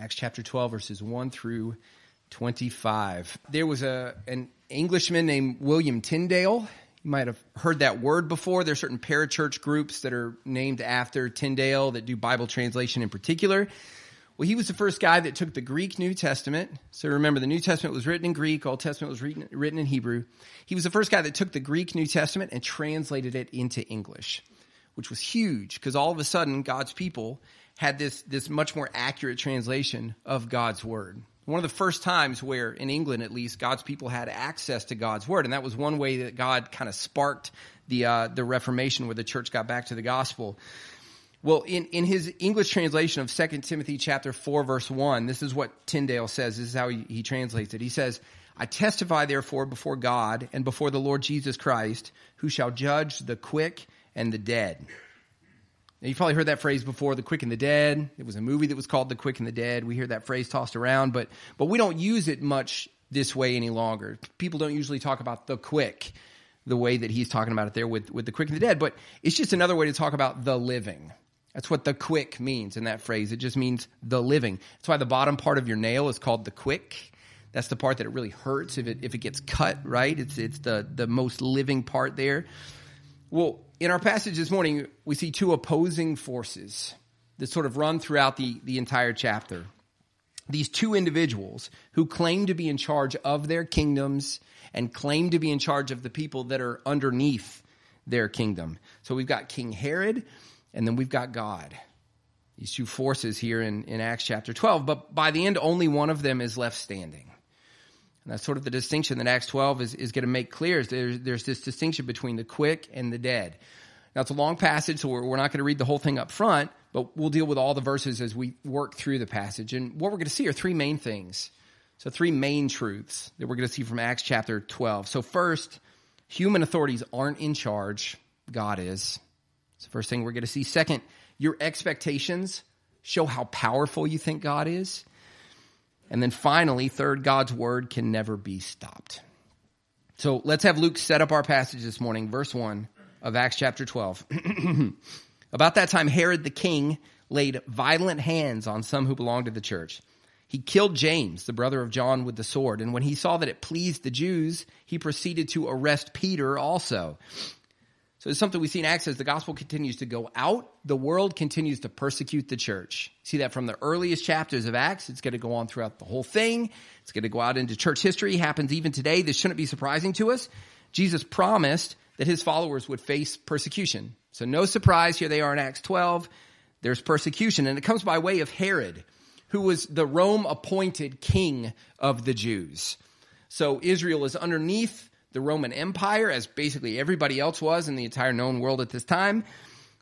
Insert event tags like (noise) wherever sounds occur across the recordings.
Acts chapter 12, verses 1 through 25. There was a, an Englishman named William Tyndale. You might have heard that word before. There are certain parachurch groups that are named after Tyndale that do Bible translation in particular. Well, he was the first guy that took the Greek New Testament. So remember, the New Testament was written in Greek, Old Testament was written, written in Hebrew. He was the first guy that took the Greek New Testament and translated it into English, which was huge because all of a sudden God's people had this, this much more accurate translation of God's Word. One of the first times where, in England at least, God's people had access to God's Word. And that was one way that God kind of sparked the, uh, the Reformation where the church got back to the gospel. Well, in, in his English translation of 2 Timothy chapter 4 verse 1, this is what Tyndale says. This is how he, he translates it. He says, I testify therefore before God and before the Lord Jesus Christ, who shall judge the quick and the dead. Now, you've probably heard that phrase before, the quick and the dead. It was a movie that was called The Quick and the Dead. We hear that phrase tossed around, but, but we don't use it much this way any longer. People don't usually talk about the quick the way that he's talking about it there with, with the quick and the dead, but it's just another way to talk about the living. That's what the quick means in that phrase. It just means the living. That's why the bottom part of your nail is called the quick. That's the part that it really hurts if it if it gets cut, right? It's it's the the most living part there. Well, in our passage this morning, we see two opposing forces that sort of run throughout the, the entire chapter. These two individuals who claim to be in charge of their kingdoms and claim to be in charge of the people that are underneath their kingdom. So we've got King Herod and then we've got God. These two forces here in, in Acts chapter 12, but by the end, only one of them is left standing. And that's sort of the distinction that Acts 12 is, is going to make clear. Is there's, there's this distinction between the quick and the dead. Now, it's a long passage, so we're, we're not going to read the whole thing up front, but we'll deal with all the verses as we work through the passage. And what we're going to see are three main things. So, three main truths that we're going to see from Acts chapter 12. So, first, human authorities aren't in charge, God is. It's the first thing we're going to see. Second, your expectations show how powerful you think God is. And then finally, third, God's word can never be stopped. So let's have Luke set up our passage this morning, verse 1 of Acts chapter 12. (clears throat) About that time, Herod the king laid violent hands on some who belonged to the church. He killed James, the brother of John, with the sword. And when he saw that it pleased the Jews, he proceeded to arrest Peter also. So it's something we see in Acts as the gospel continues to go out, the world continues to persecute the church. See that from the earliest chapters of Acts. It's going to go on throughout the whole thing. It's going to go out into church history. happens even today. This shouldn't be surprising to us. Jesus promised that his followers would face persecution. So no surprise, here they are in Acts 12. There's persecution, and it comes by way of Herod, who was the Rome appointed king of the Jews. So Israel is underneath the Roman Empire, as basically everybody else was in the entire known world at this time.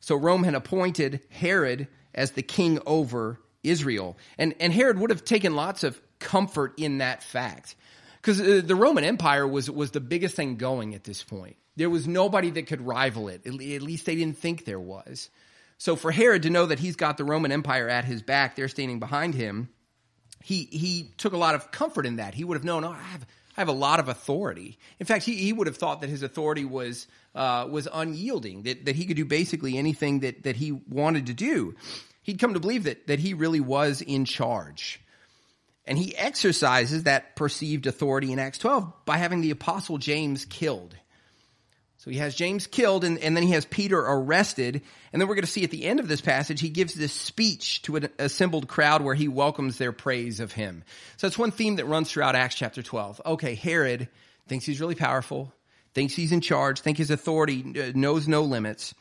So Rome had appointed Herod as the king over Israel. And, and Herod would have taken lots of comfort in that fact. Because uh, the Roman Empire was, was the biggest thing going at this point. There was nobody that could rival it. At least they didn't think there was. So for Herod to know that he's got the Roman Empire at his back, they're standing behind him, he, he took a lot of comfort in that. He would have known, oh, I have, I have a lot of authority. In fact, he, he would have thought that his authority was uh, was unyielding, that, that he could do basically anything that, that he wanted to do. He'd come to believe that, that he really was in charge. And he exercises that perceived authority in Acts 12 by having the apostle James killed. So he has James killed, and, and then he has Peter arrested. And then we're going to see at the end of this passage, he gives this speech to an assembled crowd where he welcomes their praise of him. So that's one theme that runs throughout Acts chapter 12. Okay, Herod thinks he's really powerful, thinks he's in charge, thinks his authority uh, knows no limits.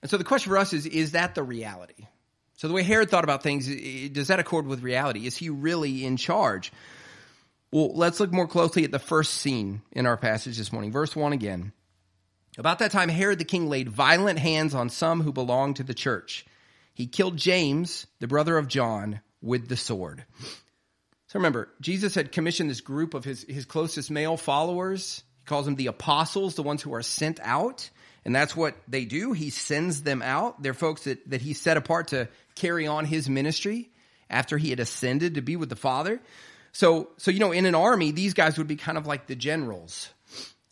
And so the question for us is, is that the reality? So the way Herod thought about things, does that accord with reality? Is he really in charge? Well, let's look more closely at the first scene in our passage this morning. Verse 1 again. About that time, Herod the king laid violent hands on some who belonged to the church. He killed James, the brother of John, with the sword. So remember, Jesus had commissioned this group of his, his closest male followers. He calls them the apostles, the ones who are sent out. And that's what they do. He sends them out. They're folks that, that he set apart to carry on his ministry after he had ascended to be with the Father. So, so, you know, in an army, these guys would be kind of like the generals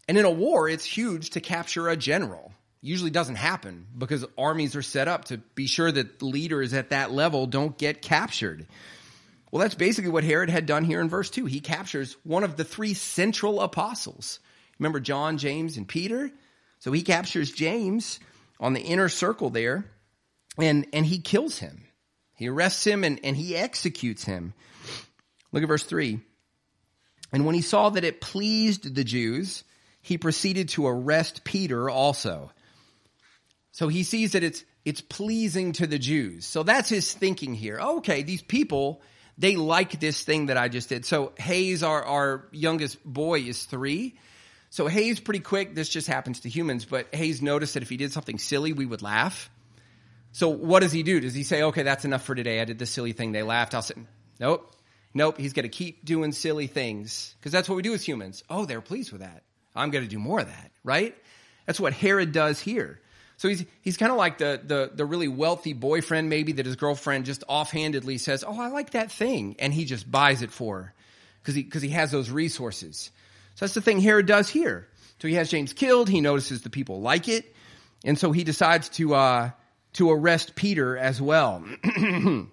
and in a war, it's huge to capture a general. Usually doesn't happen because armies are set up to be sure that leaders at that level don't get captured. Well, that's basically what Herod had done here in verse 2. He captures one of the three central apostles. Remember John, James, and Peter? So he captures James on the inner circle there and, and he kills him. He arrests him and, and he executes him. Look at verse 3. And when he saw that it pleased the Jews, he proceeded to arrest Peter also. So he sees that it's, it's pleasing to the Jews. So that's his thinking here. Okay, these people, they like this thing that I just did. So Hayes, our, our youngest boy, is three. So Hayes pretty quick. This just happens to humans, but Hayes noticed that if he did something silly, we would laugh. So what does he do? Does he say, okay, that's enough for today. I did this silly thing. They laughed. I'll sit. Nope. Nope. He's going to keep doing silly things because that's what we do as humans. Oh, they're pleased with that. I'm going to do more of that, right? That's what Herod does here. So he's he's kind of like the, the the really wealthy boyfriend maybe that his girlfriend just offhandedly says, "Oh, I like that thing," and he just buys it for her because he because he has those resources. So that's the thing Herod does here. So he has James killed. He notices the people like it, and so he decides to uh, to arrest Peter as well. (clears throat)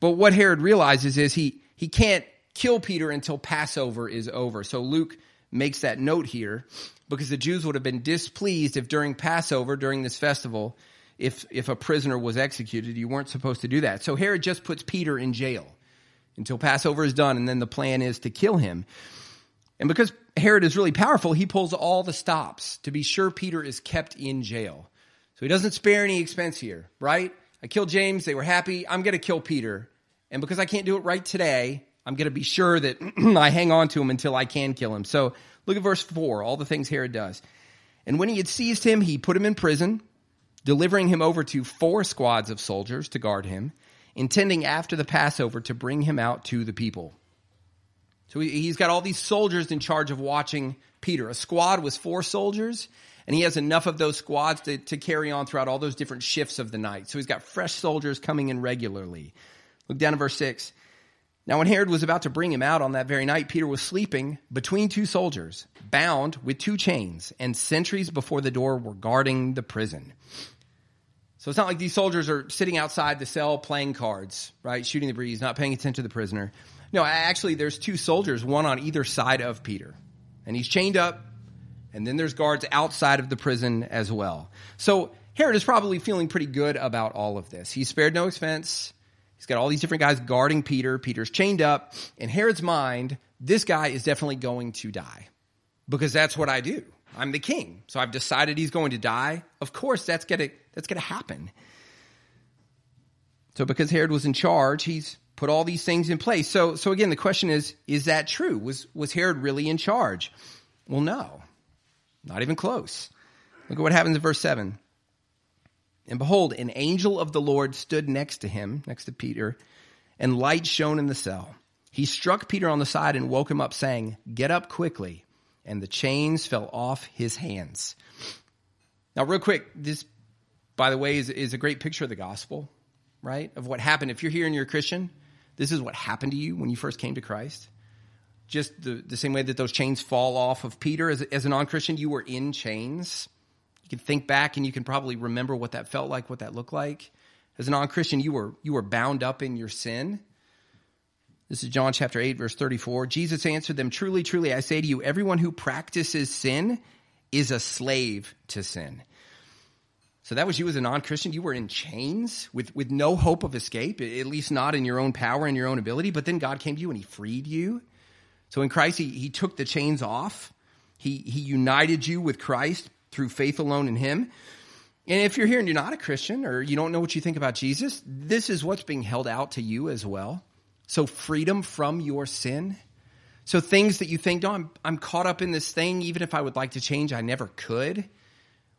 but what Herod realizes is he he can't kill Peter until Passover is over. So Luke makes that note here because the Jews would have been displeased if during Passover, during this festival, if, if a prisoner was executed, you weren't supposed to do that. So Herod just puts Peter in jail until Passover is done, and then the plan is to kill him. And because Herod is really powerful, he pulls all the stops to be sure Peter is kept in jail. So he doesn't spare any expense here, right? I killed James, they were happy. I'm going to kill Peter. And because I can't do it right today, I'm going to be sure that (clears throat) I hang on to him until I can kill him. So Look at verse 4, all the things Herod does. And when he had seized him, he put him in prison, delivering him over to four squads of soldiers to guard him, intending after the Passover to bring him out to the people. So he's got all these soldiers in charge of watching Peter. A squad was four soldiers, and he has enough of those squads to, to carry on throughout all those different shifts of the night. So he's got fresh soldiers coming in regularly. Look down at verse 6. Now, when Herod was about to bring him out on that very night, Peter was sleeping between two soldiers, bound with two chains, and sentries before the door were guarding the prison. So it's not like these soldiers are sitting outside the cell playing cards, right? Shooting the breeze, not paying attention to the prisoner. No, actually, there's two soldiers, one on either side of Peter. And he's chained up, and then there's guards outside of the prison as well. So Herod is probably feeling pretty good about all of this. He spared no expense. He's got all these different guys guarding Peter. Peter's chained up. In Herod's mind, this guy is definitely going to die because that's what I do. I'm the king. So I've decided he's going to die. Of course, that's going to, that's going to happen. So because Herod was in charge, he's put all these things in place. So, so again, the question is, is that true? Was, was Herod really in charge? Well, no, not even close. Look at what happens in verse 7. And behold, an angel of the Lord stood next to him, next to Peter, and light shone in the cell. He struck Peter on the side and woke him up, saying, Get up quickly. And the chains fell off his hands. Now, real quick, this, by the way, is, is a great picture of the gospel, right? Of what happened. If you're here and you're a Christian, this is what happened to you when you first came to Christ. Just the, the same way that those chains fall off of Peter. As, as a non Christian, you were in chains can think back and you can probably remember what that felt like, what that looked like. As a non-Christian, you were you were bound up in your sin. This is John chapter 8 verse 34. Jesus answered them, "Truly, truly, I say to you, everyone who practices sin is a slave to sin." So that was you as a non-Christian. You were in chains with, with no hope of escape, at least not in your own power and your own ability. But then God came to you and he freed you. So in Christ, he, he took the chains off. He, he united you with Christ through faith alone in Him. And if you're here and you're not a Christian or you don't know what you think about Jesus, this is what's being held out to you as well. So freedom from your sin. So things that you think, no, I'm, I'm caught up in this thing, even if I would like to change, I never could.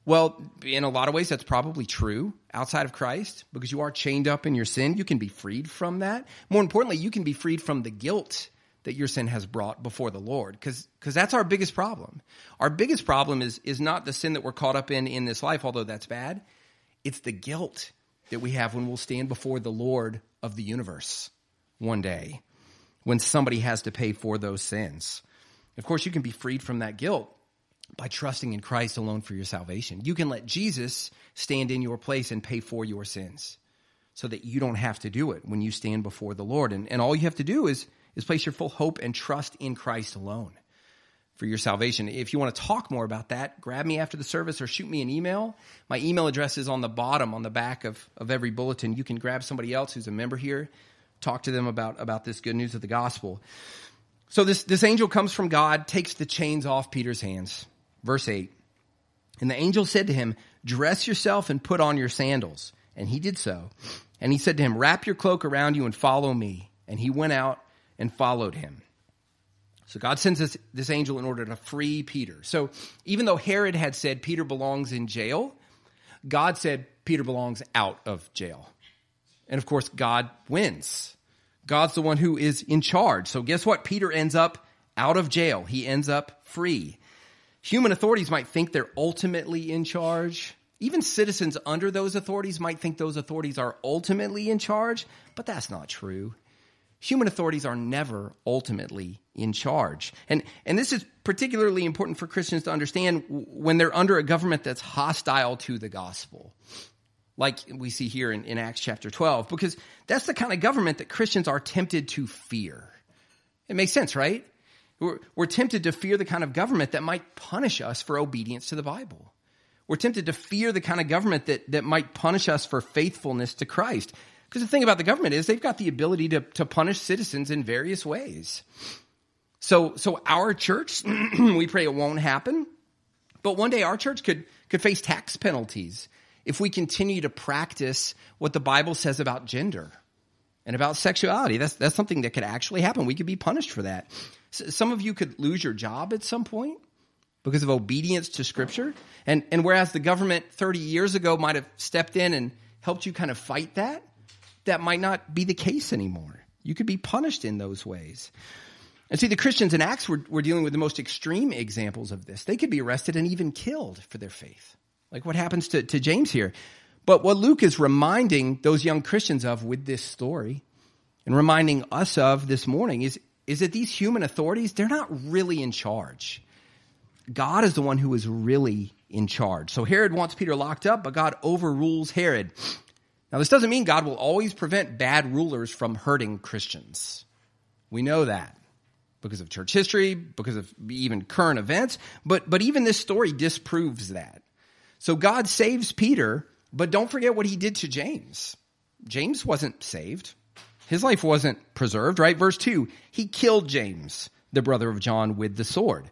Well, in a lot of ways, that's probably true outside of Christ because you are chained up in your sin. You can be freed from that. More importantly, you can be freed from the guilt that your sin has brought before the Lord because that's our biggest problem. Our biggest problem is is not the sin that we're caught up in in this life although that's bad. It's the guilt that we have when we'll stand before the Lord of the universe one day when somebody has to pay for those sins. Of course, you can be freed from that guilt by trusting in Christ alone for your salvation. You can let Jesus stand in your place and pay for your sins. so that you don't have to do it when you stand before the Lord. And, and all you have to do is, is place your full hope and trust in Christ alone for your salvation. If you want to talk more about that, grab me after the service or shoot me an email. My email address is on the bottom, on the back of, of every bulletin. You can grab somebody else who's a member here, talk to them about, about this good news of the gospel. So this, this angel comes from God, takes the chains off Peter's hands. Verse 8. And the angel said to him, Dress yourself and put on your sandals. And he did so. And he said to him, Wrap your cloak around you and follow me. And he went out and followed him. So God sends this, this angel in order to free Peter. So even though Herod had said Peter belongs in jail, God said Peter belongs out of jail. And of course, God wins. God's the one who is in charge. So guess what? Peter ends up out of jail. He ends up free. Human authorities might think they're ultimately in charge. Even citizens under those authorities might think those authorities are ultimately in charge, but that's not true human authorities are never ultimately in charge. And, and this is particularly important for Christians to understand when they're under a government that's hostile to the gospel, like we see here in, in Acts chapter 12, because that's the kind of government that Christians are tempted to fear. It makes sense, right? We're, we're tempted to fear the kind of government that might punish us for obedience to the Bible. We're tempted to fear the kind of government that, that might punish us for faithfulness to Christ. Because the thing about the government is they've got the ability to, to punish citizens in various ways. So, so our church, (clears throat) we pray it won't happen. But one day our church could, could face tax penalties if we continue to practice what the Bible says about gender and about sexuality. That's, that's something that could actually happen. We could be punished for that. some of you could lose your job at some point because of obedience to scripture. And, and whereas the government 30 years ago might have stepped in and helped you kind of fight that, that might not be the case anymore. You could be punished in those ways. And see, the Christians in Acts were, were dealing with the most extreme examples of this. They could be arrested and even killed for their faith, like what happens to, to James here. But what Luke is reminding those young Christians of with this story and reminding us of this morning is, is that these human authorities, they're not really in charge. God is the one who is really in charge. So Herod wants Peter locked up, but God overrules Herod. Now, this doesn't mean God will always prevent bad rulers from hurting Christians. We know that because of church history, because of even current events, but, but even this story disproves that. So God saves Peter, but don't forget what he did to James. James wasn't saved. His life wasn't preserved, right? Verse 2, he killed James, the brother of John, with the sword.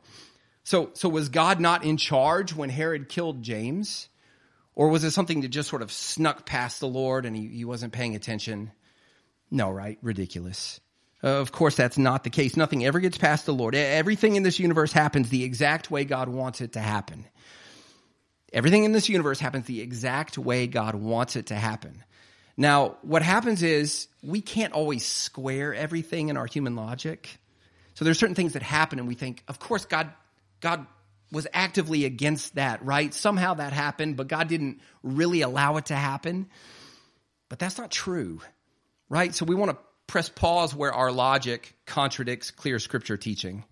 So, so was God not in charge when Herod killed James? Or was it something that just sort of snuck past the Lord and he, he wasn't paying attention? No, right? Ridiculous. Uh, of course, that's not the case. Nothing ever gets past the Lord. Everything in this universe happens the exact way God wants it to happen. Everything in this universe happens the exact way God wants it to happen. Now, what happens is we can't always square everything in our human logic. So there's certain things that happen and we think, of course, God, God was actively against that, right? Somehow that happened, but God didn't really allow it to happen. But that's not true, right? So we want to press pause where our logic contradicts clear scripture teaching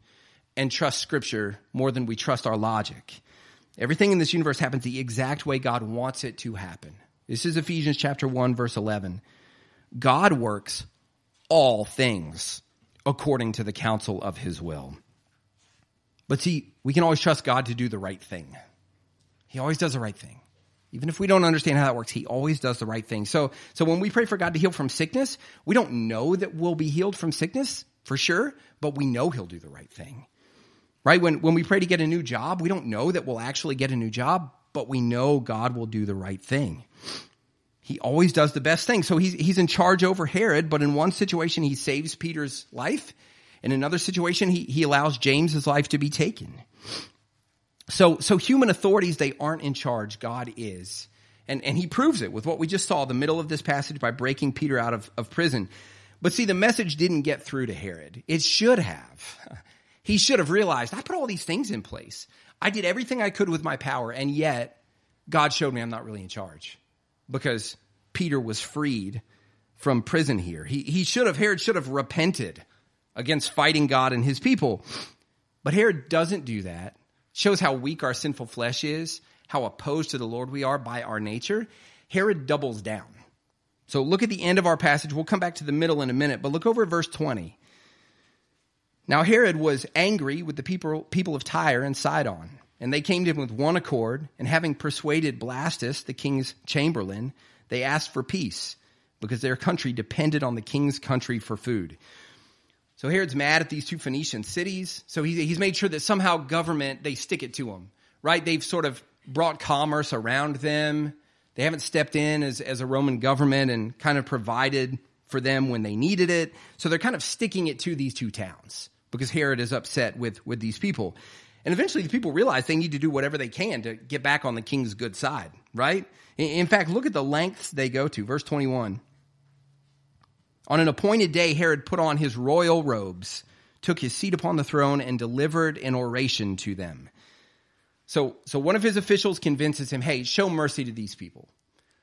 and trust scripture more than we trust our logic. Everything in this universe happens the exact way God wants it to happen. This is Ephesians chapter 1 verse 11. God works all things according to the counsel of his will. But see, we can always trust God to do the right thing. He always does the right thing. Even if we don't understand how that works, he always does the right thing. So, so when we pray for God to heal from sickness, we don't know that we'll be healed from sickness for sure, but we know he'll do the right thing. Right? When, when we pray to get a new job, we don't know that we'll actually get a new job, but we know God will do the right thing. He always does the best thing. So he's, he's in charge over Herod, but in one situation, he saves Peter's life. In another situation, he, he allows James's life to be taken. So, so human authorities, they aren't in charge. God is. And, and he proves it with what we just saw, the middle of this passage by breaking Peter out of, of prison. But see, the message didn't get through to Herod. It should have. (laughs) He should have realized, I put all these things in place. I did everything I could with my power, and yet God showed me I'm not really in charge because Peter was freed from prison here. He, he should have, Herod should have repented against fighting God and his people. But Herod doesn't do that. Shows how weak our sinful flesh is, how opposed to the Lord we are by our nature. Herod doubles down. So look at the end of our passage. We'll come back to the middle in a minute, but look over verse 20. Now Herod was angry with the people, people of Tyre and Sidon, and they came to him with one accord, and having persuaded Blastus, the king's chamberlain, they asked for peace, because their country depended on the king's country for food. So Herod's mad at these two Phoenician cities, so he, he's made sure that somehow government, they stick it to him, right? They've sort of brought commerce around them. They haven't stepped in as, as a Roman government and kind of provided for them when they needed it. So they're kind of sticking it to these two towns because Herod is upset with, with these people. And eventually the people realize they need to do whatever they can to get back on the king's good side, right? In fact, look at the lengths they go to. Verse 21. On an appointed day, Herod put on his royal robes, took his seat upon the throne, and delivered an oration to them. So, so one of his officials convinces him, hey, show mercy to these people.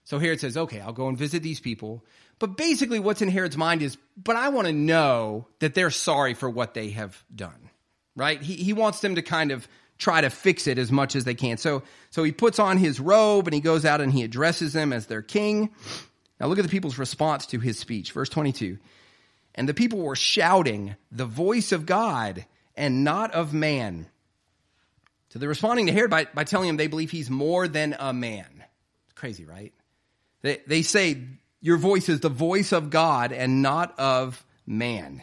So Herod says, okay, I'll go and visit these people. But basically, what's in Herod's mind is, but I want to know that they're sorry for what they have done, right? He, he wants them to kind of try to fix it as much as they can. So, so he puts on his robe and he goes out and he addresses them as their king. Now look at the people's response to his speech. Verse 22. And the people were shouting, the voice of God and not of man. So they're responding to Herod by, by telling him they believe he's more than a man. It's crazy, right? They, they say your voice is the voice of God and not of man.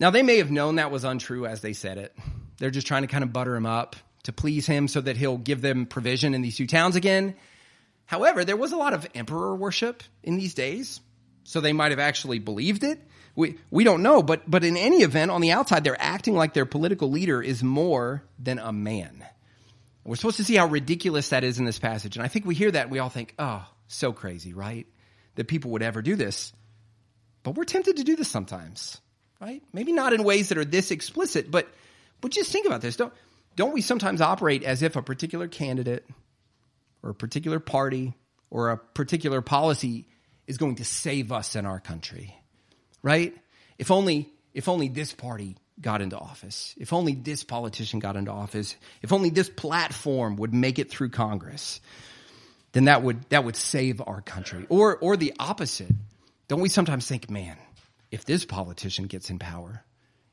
Now, they may have known that was untrue as they said it. They're just trying to kind of butter him up to please him so that he'll give them provision in these two towns again. However, there was a lot of emperor worship in these days, so they might have actually believed it. We, we don't know, but, but in any event, on the outside, they're acting like their political leader is more than a man. We're supposed to see how ridiculous that is in this passage. And I think we hear that and we all think, oh, so crazy, right? That people would ever do this. But we're tempted to do this sometimes, right? Maybe not in ways that are this explicit, but but just think about this. Don't don't we sometimes operate as if a particular candidate or a particular party or a particular policy is going to save us in our country? Right? If only if only this party got into office, if only this politician got into office, if only this platform would make it through Congress then that would that would save our country. Or or the opposite. Don't we sometimes think, man, if this politician gets in power,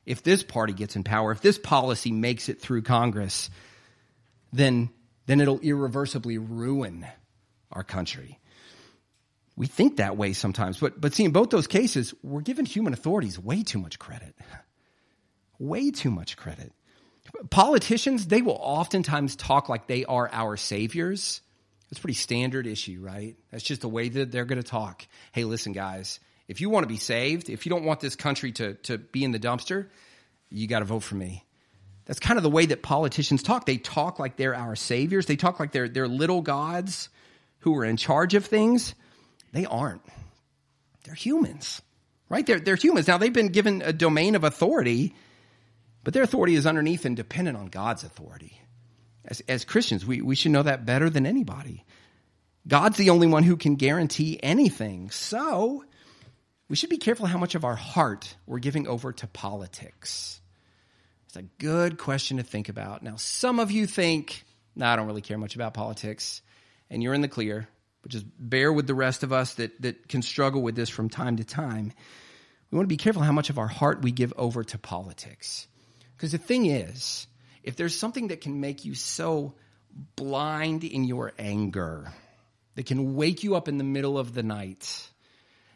if this party gets in power, if this policy makes it through Congress, then then it'll irreversibly ruin our country. We think that way sometimes, but but see in both those cases, we're giving human authorities way too much credit. (laughs) Way too much credit. Politicians, they will oftentimes talk like they are our saviors that's pretty standard issue, right? That's just the way that they're going to talk. Hey, listen, guys, if you want to be saved, if you don't want this country to, to be in the dumpster, you got to vote for me. That's kind of the way that politicians talk. They talk like they're our saviors. They talk like they're, they're little gods who are in charge of things. They aren't. They're humans, right? They're, they're humans. Now, they've been given a domain of authority, but their authority is underneath and dependent on God's authority. As, as Christians, we, we should know that better than anybody. God's the only one who can guarantee anything. So we should be careful how much of our heart we're giving over to politics. It's a good question to think about. Now, some of you think, no, I don't really care much about politics, and you're in the clear, but just bear with the rest of us that, that can struggle with this from time to time. We want to be careful how much of our heart we give over to politics. Because the thing is, if there's something that can make you so blind in your anger, that can wake you up in the middle of the night,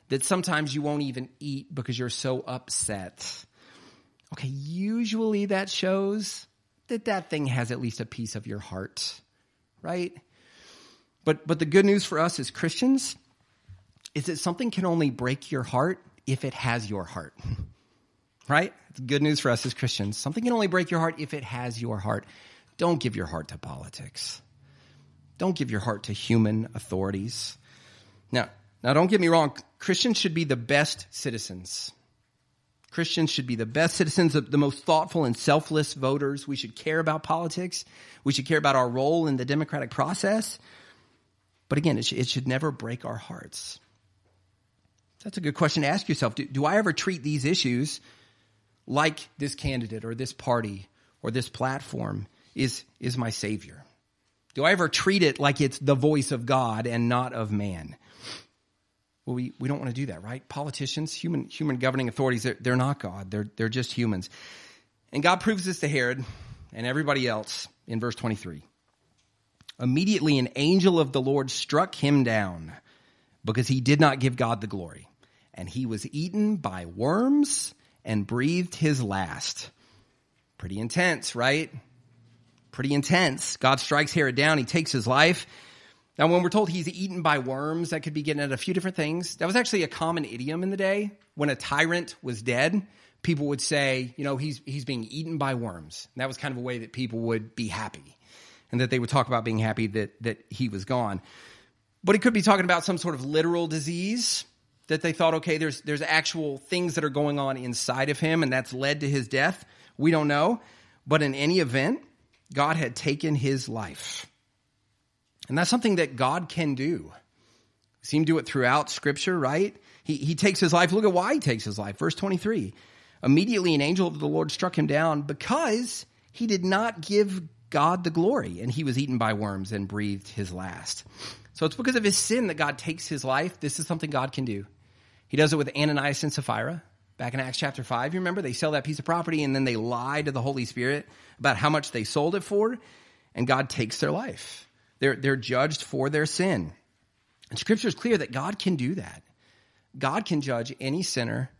that sometimes you won't even eat because you're so upset. Okay, usually that shows that that thing has at least a piece of your heart, right? But but the good news for us as Christians is that something can only break your heart if it has your heart (laughs) right? Good news for us as Christians. Something can only break your heart if it has your heart. Don't give your heart to politics. Don't give your heart to human authorities. Now, now don't get me wrong. Christians should be the best citizens. Christians should be the best citizens, the most thoughtful and selfless voters. We should care about politics. We should care about our role in the democratic process. But again, it should, never break our hearts. That's a good question to ask yourself. Do, do I ever treat these issues like this candidate or this party or this platform is, is my Savior? Do I ever treat it like it's the voice of God and not of man? Well, we, we don't want to do that, right? Politicians, human, human governing authorities, they're, they're not God. They're, they're just humans. And God proves this to Herod and everybody else in verse 23. Immediately, an angel of the Lord struck him down because he did not give God the glory. And he was eaten by worms and breathed his last. Pretty intense, right? Pretty intense. God strikes Herod down. He takes his life. Now, when we're told he's eaten by worms, that could be getting at a few different things. That was actually a common idiom in the day. When a tyrant was dead, people would say, you know, he's, he's being eaten by worms. And that was kind of a way that people would be happy and that they would talk about being happy that, that he was gone. But he could be talking about some sort of literal disease that they thought, okay, there's, there's actual things that are going on inside of him and that's led to his death. We don't know. But in any event, God had taken his life. And that's something that God can do. We see him do it throughout scripture, right? He, he takes his life. Look at why he takes his life. Verse 23. Immediately an angel of the Lord struck him down because he did not give God the glory and he was eaten by worms and breathed his last. So it's because of his sin that God takes his life. This is something God can do. He does it with Ananias and Sapphira back in Acts chapter 5. You remember they sell that piece of property and then they lie to the Holy Spirit about how much they sold it for, and God takes their life. They're, they're judged for their sin. And scripture is clear that God can do that. God can judge any sinner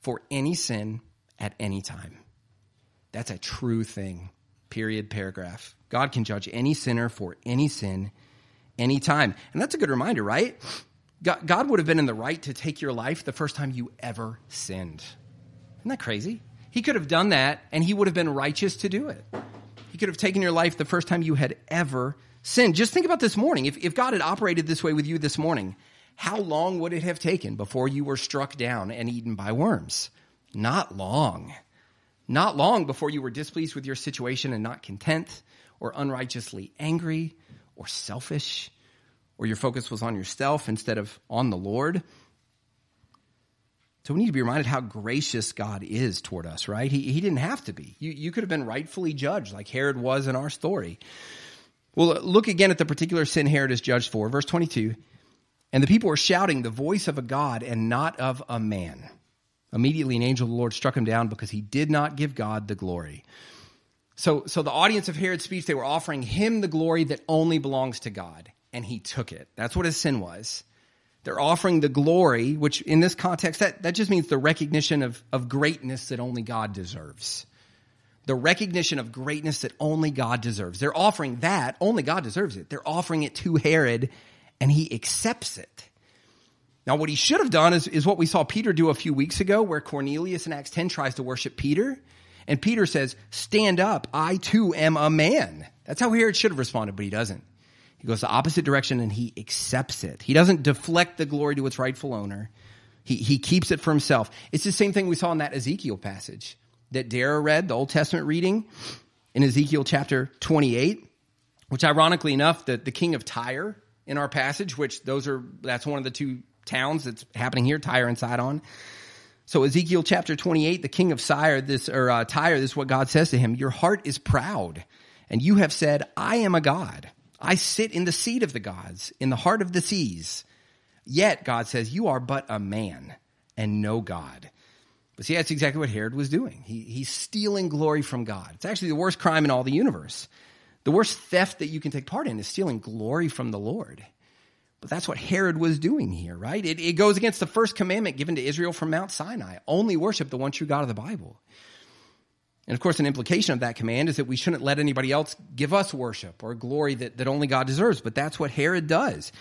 for any sin at any time. That's a true thing. Period, paragraph. God can judge any sinner for any sin anytime. And that's a good reminder, right? God, would have been in the right to take your life the first time you ever sinned. Isn't that crazy? He could have done that and he would have been righteous to do it. He could have taken your life the first time you had ever sinned. Just think about this morning. If, if God had operated this way with you this morning, how long would it have taken before you were struck down and eaten by worms? Not long. Not long before you were displeased with your situation and not content or unrighteously angry or selfish or your focus was on yourself instead of on the Lord. So we need to be reminded how gracious God is toward us, right? He, he didn't have to be. You, you could have been rightfully judged like Herod was in our story. Well, uh, look again at the particular sin Herod is judged for. Verse 22. And the people were shouting the voice of a God and not of a man. Immediately an angel of the Lord struck him down because he did not give God the glory. So, so the audience of Herod's speech, they were offering him the glory that only belongs to God, and he took it. That's what his sin was. They're offering the glory, which in this context, that, that just means the recognition of, of greatness that only God deserves. The recognition of greatness that only God deserves. They're offering that, only God deserves it. They're offering it to Herod, and he accepts it. Now, what he should have done is, is what we saw Peter do a few weeks ago, where Cornelius in Acts 10 tries to worship Peter. And Peter says, Stand up, I too am a man. That's how Herod should have responded, but he doesn't. He goes the opposite direction and he accepts it. He doesn't deflect the glory to its rightful owner. He, he keeps it for himself. It's the same thing we saw in that Ezekiel passage that Dara read, the Old Testament reading in Ezekiel chapter 28, which ironically enough, the, the king of Tyre in our passage, which those are, that's one of the two towns that's happening here, Tyre and Sidon. So Ezekiel chapter 28, the king of Tyre, this, or uh, Tyre, this is what God says to him. Your heart is proud and you have said, I am a God. I sit in the seat of the gods, in the heart of the seas. Yet, God says, you are but a man and no God. But see, that's exactly what Herod was doing. He, he's stealing glory from God. It's actually the worst crime in all the universe. The worst theft that you can take part in is stealing glory from the Lord. But that's what Herod was doing here, right? It, it goes against the first commandment given to Israel from Mount Sinai. Only worship the one true God of the Bible. And of course, an implication of that command is that we shouldn't let anybody else give us worship or glory that, that only God deserves. But that's what Herod does.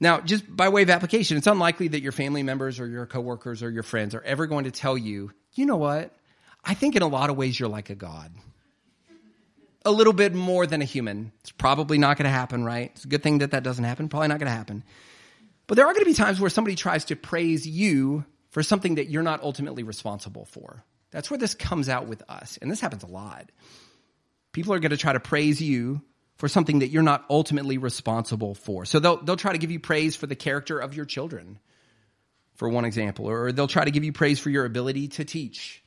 Now, just by way of application, it's unlikely that your family members or your coworkers or your friends are ever going to tell you, you know what? I think in a lot of ways you're like a God. A little bit more than a human. It's probably not going to happen, right? It's a good thing that that doesn't happen. Probably not going to happen. But there are going to be times where somebody tries to praise you for something that you're not ultimately responsible for. That's where this comes out with us. And this happens a lot. People are going to try to praise you for something that you're not ultimately responsible for. So they'll, they'll try to give you praise for the character of your children, for one example, or they'll try to give you praise for your ability to teach,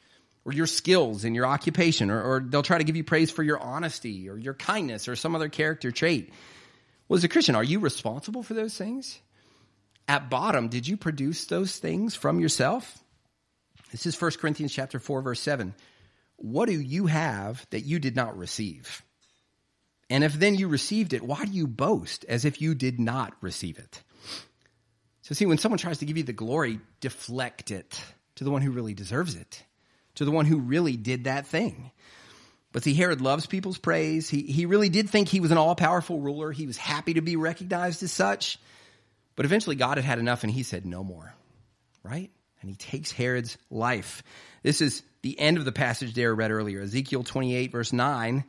or your skills in your occupation, or, or they'll try to give you praise for your honesty, or your kindness, or some other character trait. Well, as a Christian, are you responsible for those things? at bottom, did you produce those things from yourself? This is 1 Corinthians chapter 4 verse 7. What do you have that you did not receive? And if then you received it, why do you boast as if you did not receive it? So see, when someone tries to give you the glory, deflect it to the one who really deserves it, to the one who really did that thing. But see, Herod loves people's praise. He, he really did think he was an all powerful ruler. He was happy to be recognized as such. But eventually, God had had enough and he said, no more. Right? And he takes Herod's life. This is the end of the passage there read earlier Ezekiel 28, verse 9.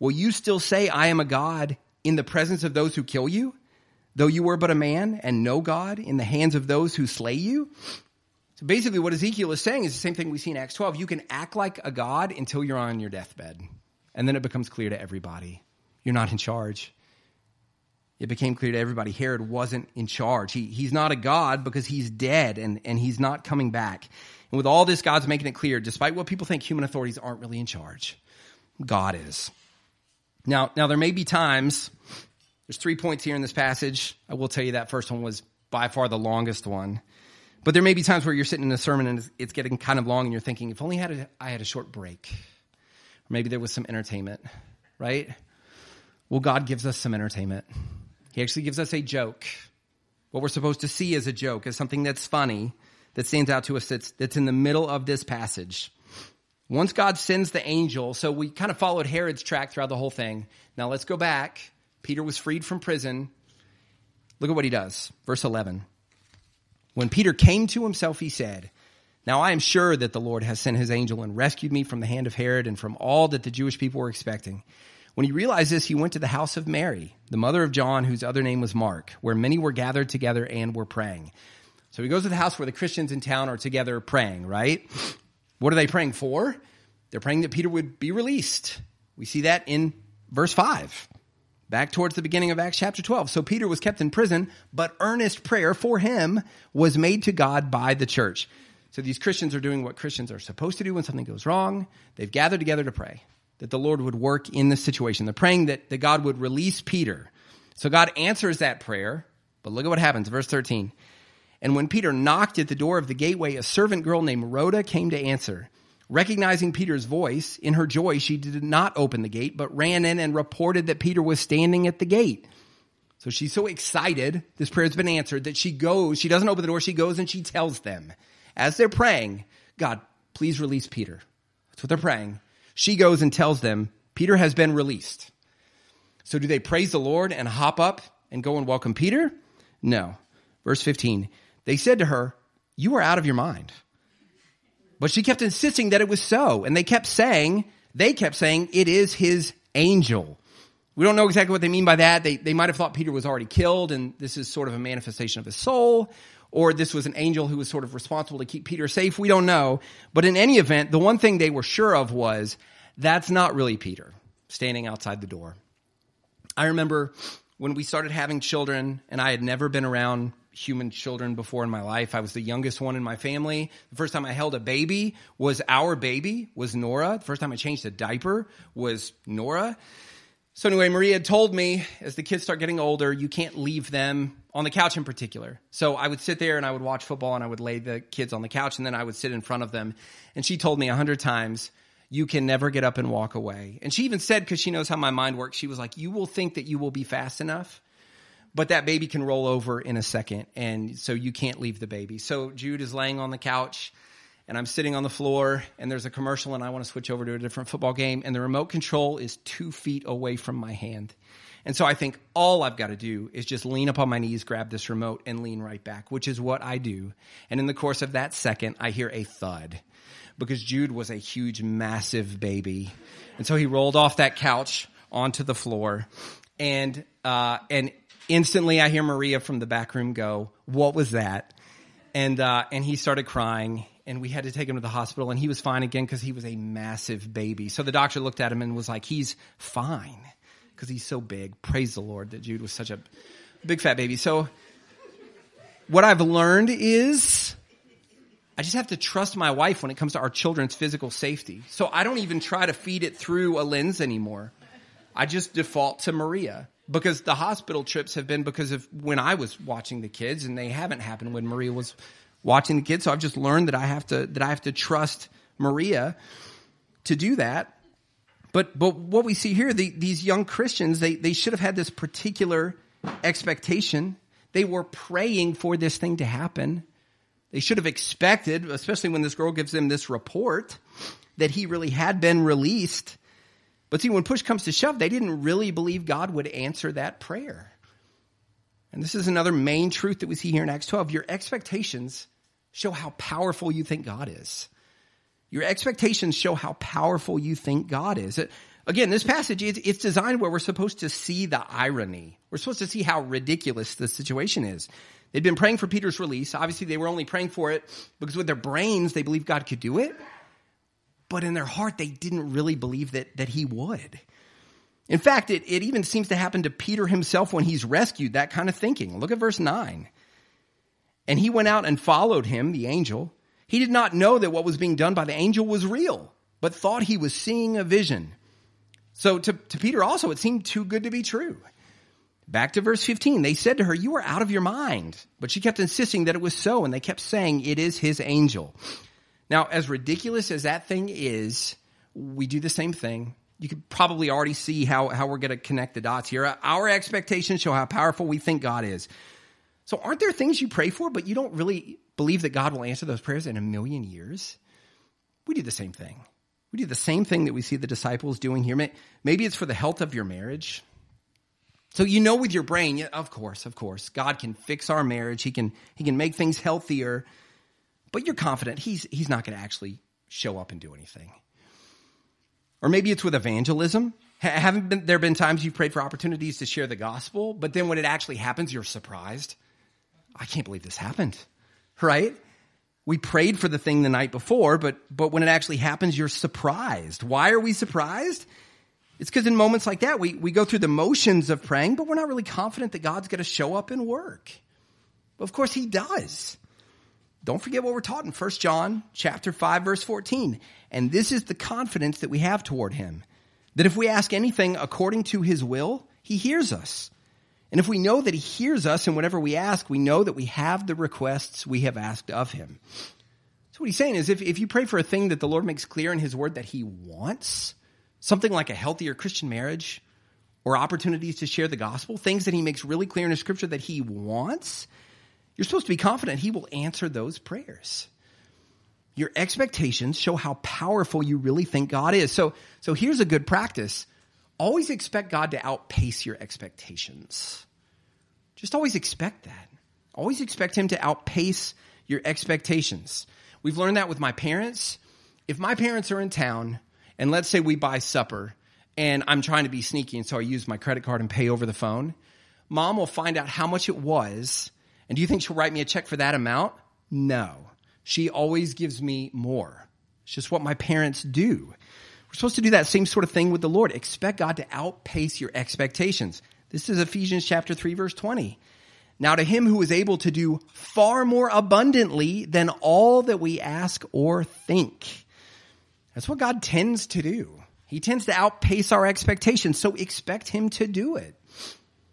Will you still say, I am a God in the presence of those who kill you, though you were but a man, and no God in the hands of those who slay you? So basically, what Ezekiel is saying is the same thing we see in Acts 12. You can act like a God until you're on your deathbed. And then it becomes clear to everybody you're not in charge. It became clear to everybody Herod wasn't in charge. He, he's not a God because he's dead and, and he's not coming back. And with all this, God's making it clear, despite what people think, human authorities aren't really in charge. God is. Now, now there may be times, there's three points here in this passage. I will tell you that first one was by far the longest one. But there may be times where you're sitting in a sermon and it's getting kind of long and you're thinking, if only had a, I had a short break. Or maybe there was some entertainment, right? Well, God gives us some entertainment. He actually gives us a joke. What we're supposed to see as a joke, as something that's funny, that stands out to us that's, that's in the middle of this passage. Once God sends the angel, so we kind of followed Herod's track throughout the whole thing. Now let's go back. Peter was freed from prison. Look at what he does. Verse 11. When Peter came to himself, he said, Now I am sure that the Lord has sent his angel and rescued me from the hand of Herod and from all that the Jewish people were expecting. When he realized this, he went to the house of Mary, the mother of John, whose other name was Mark, where many were gathered together and were praying. So he goes to the house where the Christians in town are together praying, right? What are they praying for? They're praying that Peter would be released. We see that in verse 5, back towards the beginning of Acts chapter 12. So Peter was kept in prison, but earnest prayer for him was made to God by the church. So these Christians are doing what Christians are supposed to do when something goes wrong. They've gathered together to pray that the Lord would work in this situation. They're praying that, that God would release Peter. So God answers that prayer, but look at what happens. Verse 13. And when Peter knocked at the door of the gateway, a servant girl named Rhoda came to answer. Recognizing Peter's voice, in her joy, she did not open the gate, but ran in and reported that Peter was standing at the gate. So she's so excited, this prayer has been answered, that she goes, she doesn't open the door, she goes and she tells them, as they're praying, God, please release Peter. That's what they're praying. She goes and tells them, Peter has been released. So do they praise the Lord and hop up and go and welcome Peter? No. Verse 15. They said to her, You are out of your mind. But she kept insisting that it was so. And they kept saying, they kept saying, it is his angel. We don't know exactly what they mean by that. They, they might have thought Peter was already killed and this is sort of a manifestation of his soul, or this was an angel who was sort of responsible to keep Peter safe. We don't know. But in any event, the one thing they were sure of was that's not really Peter standing outside the door. I remember when we started having children and I had never been around human children before in my life. I was the youngest one in my family. The first time I held a baby was our baby, was Nora. The first time I changed a diaper was Nora. So anyway, Maria told me as the kids start getting older, you can't leave them on the couch in particular. So I would sit there and I would watch football and I would lay the kids on the couch and then I would sit in front of them. And she told me a hundred times, you can never get up and walk away. And she even said, because she knows how my mind works, she was like, you will think that you will be fast enough but that baby can roll over in a second. And so you can't leave the baby. So Jude is laying on the couch and I'm sitting on the floor and there's a commercial and I want to switch over to a different football game and the remote control is two feet away from my hand. And so I think all I've got to do is just lean up on my knees, grab this remote and lean right back, which is what I do. And in the course of that second, I hear a thud because Jude was a huge, massive baby. And so he rolled off that couch onto the floor and, uh, and Instantly, I hear Maria from the back room go, "What was that?" And uh, and he started crying, and we had to take him to the hospital, and he was fine again because he was a massive baby. So the doctor looked at him and was like, "He's fine because he's so big." Praise the Lord that Jude was such a big fat baby. So what I've learned is. I just have to trust my wife when it comes to our children's physical safety. So I don't even try to feed it through a lens anymore. I just default to Maria because the hospital trips have been because of when I was watching the kids and they haven't happened when Maria was watching the kids. So I've just learned that I have to, that I have to trust Maria to do that. But, but what we see here, the, these young Christians, they, they should have had this particular expectation. They were praying for this thing to happen. They should have expected, especially when this girl gives them this report, that he really had been released. But see, when push comes to shove, they didn't really believe God would answer that prayer. And this is another main truth that we see here in Acts 12. Your expectations show how powerful you think God is. Your expectations show how powerful you think God is. Uh, again, this passage, it's designed where we're supposed to see the irony. We're supposed to see how ridiculous the situation is. They'd been praying for Peter's release. Obviously, they were only praying for it because with their brains, they believed God could do it but in their heart, they didn't really believe that, that he would. In fact, it, it even seems to happen to Peter himself when he's rescued, that kind of thinking. Look at verse 9. And he went out and followed him, the angel. He did not know that what was being done by the angel was real, but thought he was seeing a vision. So to, to Peter also, it seemed too good to be true. Back to verse 15. They said to her, You are out of your mind. But she kept insisting that it was so, and they kept saying, It is his angel. Now, as ridiculous as that thing is, we do the same thing. You could probably already see how, how we're going to connect the dots here. Our expectations show how powerful we think God is. So, aren't there things you pray for, but you don't really believe that God will answer those prayers in a million years? We do the same thing. We do the same thing that we see the disciples doing here. Maybe it's for the health of your marriage. So you know with your brain, of course, of course, God can fix our marriage. He can he can make things healthier but you're confident he's, he's not going to actually show up and do anything. Or maybe it's with evangelism. Haven't been, there been times you've prayed for opportunities to share the gospel, but then when it actually happens, you're surprised? I can't believe this happened, right? We prayed for the thing the night before, but, but when it actually happens, you're surprised. Why are we surprised? It's because in moments like that, we, we go through the motions of praying, but we're not really confident that God's going to show up and work. Of course, He does. Don't forget what we're taught in 1 John chapter 5 verse 14. And this is the confidence that we have toward him, that if we ask anything according to his will, he hears us. And if we know that he hears us in whatever we ask, we know that we have the requests we have asked of him. So what he's saying is if, if you pray for a thing that the Lord makes clear in his word that he wants, something like a healthier Christian marriage or opportunities to share the gospel, things that he makes really clear in his scripture that he wants, you're supposed to be confident He will answer those prayers. Your expectations show how powerful you really think God is. So, so here's a good practice. Always expect God to outpace your expectations. Just always expect that. Always expect Him to outpace your expectations. We've learned that with my parents. If my parents are in town, and let's say we buy supper, and I'm trying to be sneaky, and so I use my credit card and pay over the phone, mom will find out how much it was and do you think she'll write me a check for that amount? No. She always gives me more. It's just what my parents do. We're supposed to do that same sort of thing with the Lord. Expect God to outpace your expectations. This is Ephesians chapter 3 verse 20. Now to him who is able to do far more abundantly than all that we ask or think. That's what God tends to do. He tends to outpace our expectations, so expect him to do it.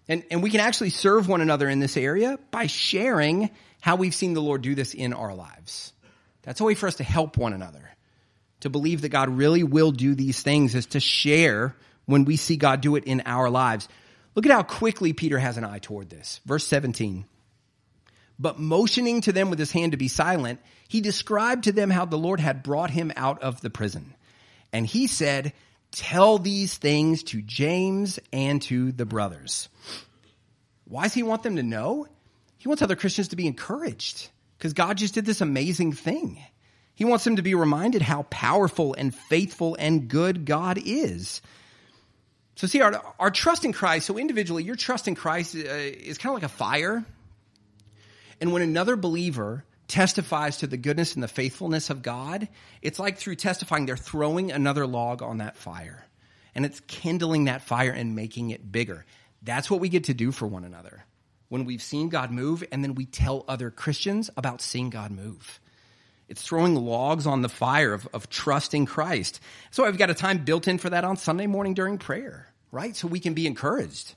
And, and we can actually serve one another in this area by sharing how we've seen the Lord do this in our lives. That's a way for us to help one another. To believe that God really will do these things is to share when we see God do it in our lives. Look at how quickly Peter has an eye toward this. Verse 17. But motioning to them with his hand to be silent, he described to them how the Lord had brought him out of the prison. And he said, tell these things to James and to the brothers. Why does he want them to know? He wants other Christians to be encouraged because God just did this amazing thing. He wants them to be reminded how powerful and faithful and good God is. So, see, our, our trust in Christ, so individually, your trust in Christ uh, is kind of like a fire. And when another believer testifies to the goodness and the faithfulness of God, it's like through testifying, they're throwing another log on that fire. And it's kindling that fire and making it bigger. That's what we get to do for one another. When we've seen God move, and then we tell other Christians about seeing God move. It's throwing logs on the fire of, of trusting Christ. So I've got a time built in for that on Sunday morning during prayer, right? So we can be encouraged.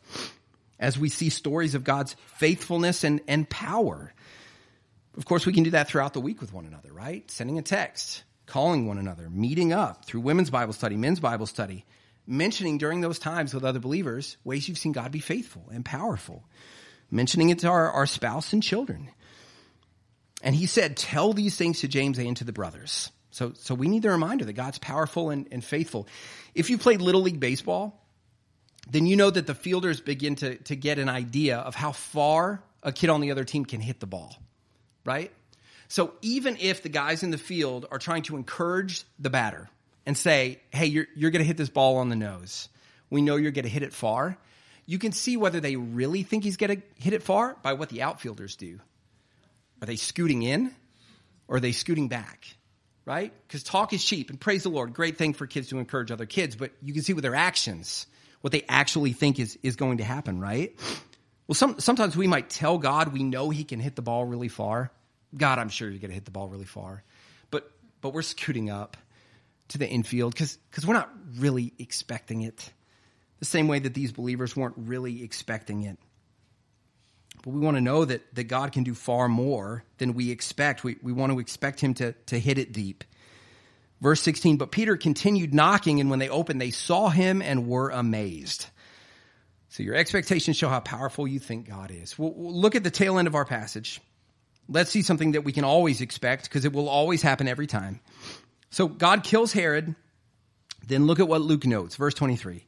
as we see stories of God's faithfulness and, and power. Of course, we can do that throughout the week with one another, right? Sending a text, calling one another, meeting up through women's Bible study, men's Bible study, mentioning during those times with other believers ways you've seen God be faithful and powerful, mentioning it to our, our spouse and children. And he said, Tell these things to James and to the brothers. So, so we need the reminder that God's powerful and, and faithful. If you played Little League Baseball, then you know that the fielders begin to, to get an idea of how far a kid on the other team can hit the ball, right? So even if the guys in the field are trying to encourage the batter and say, hey, you're, you're going to hit this ball on the nose, we know you're going to hit it far, you can see whether they really think he's going to hit it far by what the outfielders do. Are they scooting in or are they scooting back? Right? Because talk is cheap, and praise the Lord, great thing for kids to encourage other kids, but you can see with their actions what they actually think is, is going to happen, right? Well, some, sometimes we might tell God we know He can hit the ball really far. God, I'm sure you're going to hit the ball really far. But, but we're scooting up to the infield because we're not really expecting it. The same way that these believers weren't really expecting it. But we want to know that, that God can do far more than we expect. We, we want to expect Him to, to hit it deep. Verse 16, but Peter continued knocking, and when they opened, they saw him and were amazed. So your expectations show how powerful you think God is. We'll, we'll look at the tail end of our passage. Let's see something that we can always expect because it will always happen every time. So God kills Herod. Then look at what Luke notes, verse 23.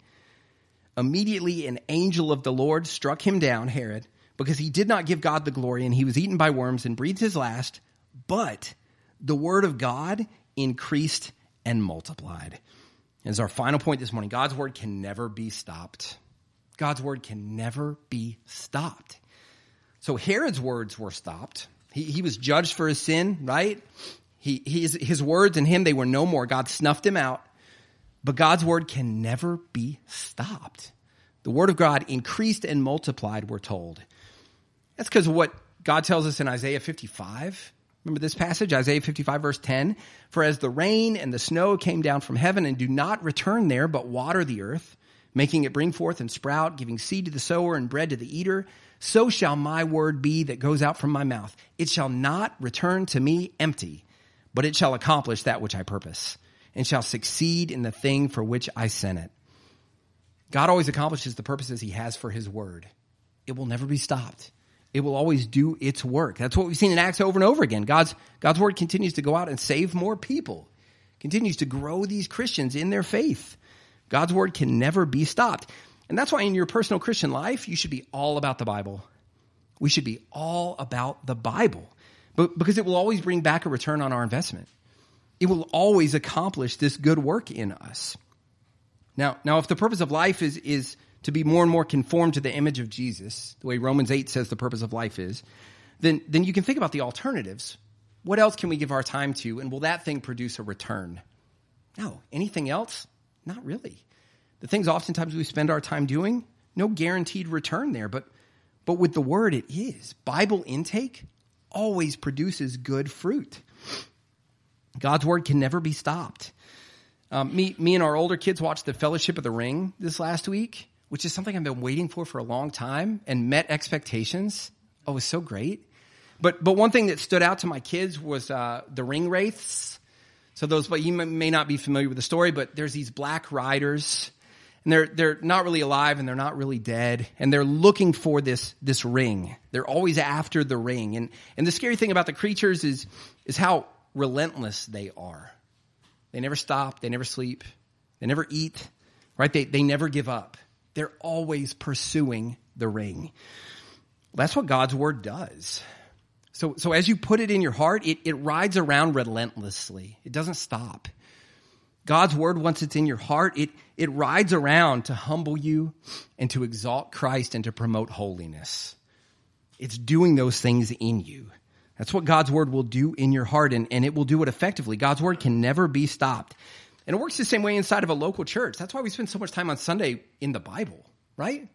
Immediately an angel of the Lord struck him down, Herod, because he did not give God the glory and he was eaten by worms and breathed his last. But the word of God increased and multiplied. As our final point this morning, God's word can never be stopped. God's word can never be stopped. So Herod's words were stopped. He, he was judged for his sin, right? He, his, his words and him, they were no more. God snuffed him out. But God's word can never be stopped. The word of God increased and multiplied, we're told. That's because of what God tells us in Isaiah 55. Remember this passage, Isaiah 55, verse 10? For as the rain and the snow came down from heaven and do not return there, but water the earth, making it bring forth and sprout, giving seed to the sower and bread to the eater, so shall my word be that goes out from my mouth. It shall not return to me empty, but it shall accomplish that which I purpose, and shall succeed in the thing for which I sent it. God always accomplishes the purposes he has for his word. It will never be stopped it will always do its work. That's what we've seen in Acts over and over again. God's, God's word continues to go out and save more people, continues to grow these Christians in their faith. God's word can never be stopped. And that's why in your personal Christian life, you should be all about the Bible. We should be all about the Bible but because it will always bring back a return on our investment. It will always accomplish this good work in us. Now, now if the purpose of life is, is to be more and more conformed to the image of Jesus, the way Romans 8 says the purpose of life is, then, then you can think about the alternatives. What else can we give our time to, and will that thing produce a return? No. Anything else? Not really. The things oftentimes we spend our time doing, no guaranteed return there, but, but with the word, it is. Bible intake always produces good fruit. God's word can never be stopped. Um, me, me and our older kids watched the Fellowship of the Ring this last week which is something I've been waiting for for a long time and met expectations. Oh, it was so great. But, but one thing that stood out to my kids was uh, the ring wraiths. So those, but you may not be familiar with the story, but there's these black riders, and they're they're not really alive and they're not really dead, and they're looking for this this ring. They're always after the ring, and and the scary thing about the creatures is is how relentless they are. They never stop. They never sleep. They never eat. Right? They they never give up. They're always pursuing the ring. That's what God's word does. So, so as you put it in your heart, it, it rides around relentlessly. It doesn't stop. God's word, once it's in your heart, it, it rides around to humble you and to exalt Christ and to promote holiness. It's doing those things in you. That's what God's word will do in your heart, and, and it will do it effectively. God's word can never be stopped. And it works the same way inside of a local church. That's why we spend so much time on Sunday in the Bible, right?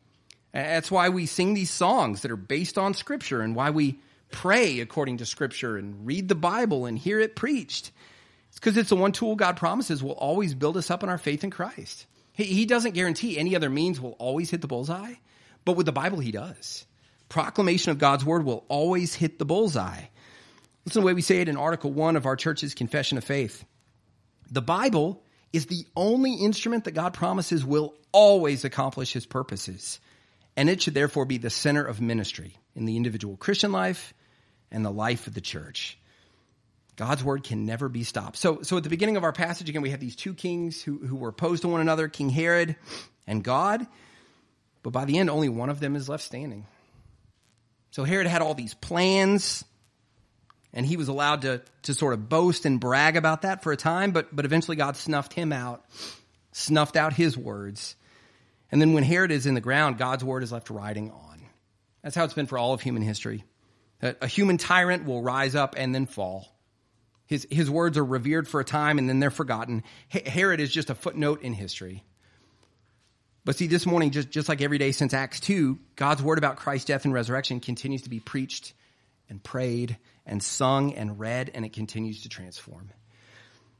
That's why we sing these songs that are based on Scripture and why we pray according to Scripture and read the Bible and hear it preached. It's because it's the one tool God promises will always build us up in our faith in Christ. He, doesn't guarantee any other means will always hit the bullseye, But with the Bible, he does. Proclamation of God's word will always hit the bullseye. Listen to the way we say it in Article 1 of our church's Confession of Faith. The Bible is the only instrument that God promises will always accomplish his purposes. And it should therefore be the center of ministry in the individual Christian life and the life of the church. God's word can never be stopped. So, so at the beginning of our passage, again, we have these two kings who, who were opposed to one another, King Herod and God. But by the end, only one of them is left standing. So Herod had all these plans, and he was allowed to, to sort of boast and brag about that for a time, but, but eventually God snuffed him out, snuffed out his words. And then when Herod is in the ground, God's word is left riding on. That's how it's been for all of human history. A, a human tyrant will rise up and then fall. His, his words are revered for a time and then they're forgotten. Herod is just a footnote in history. But see, this morning, just, just like every day since Acts 2, God's word about Christ's death and resurrection continues to be preached and prayed and sung and read, and it continues to transform.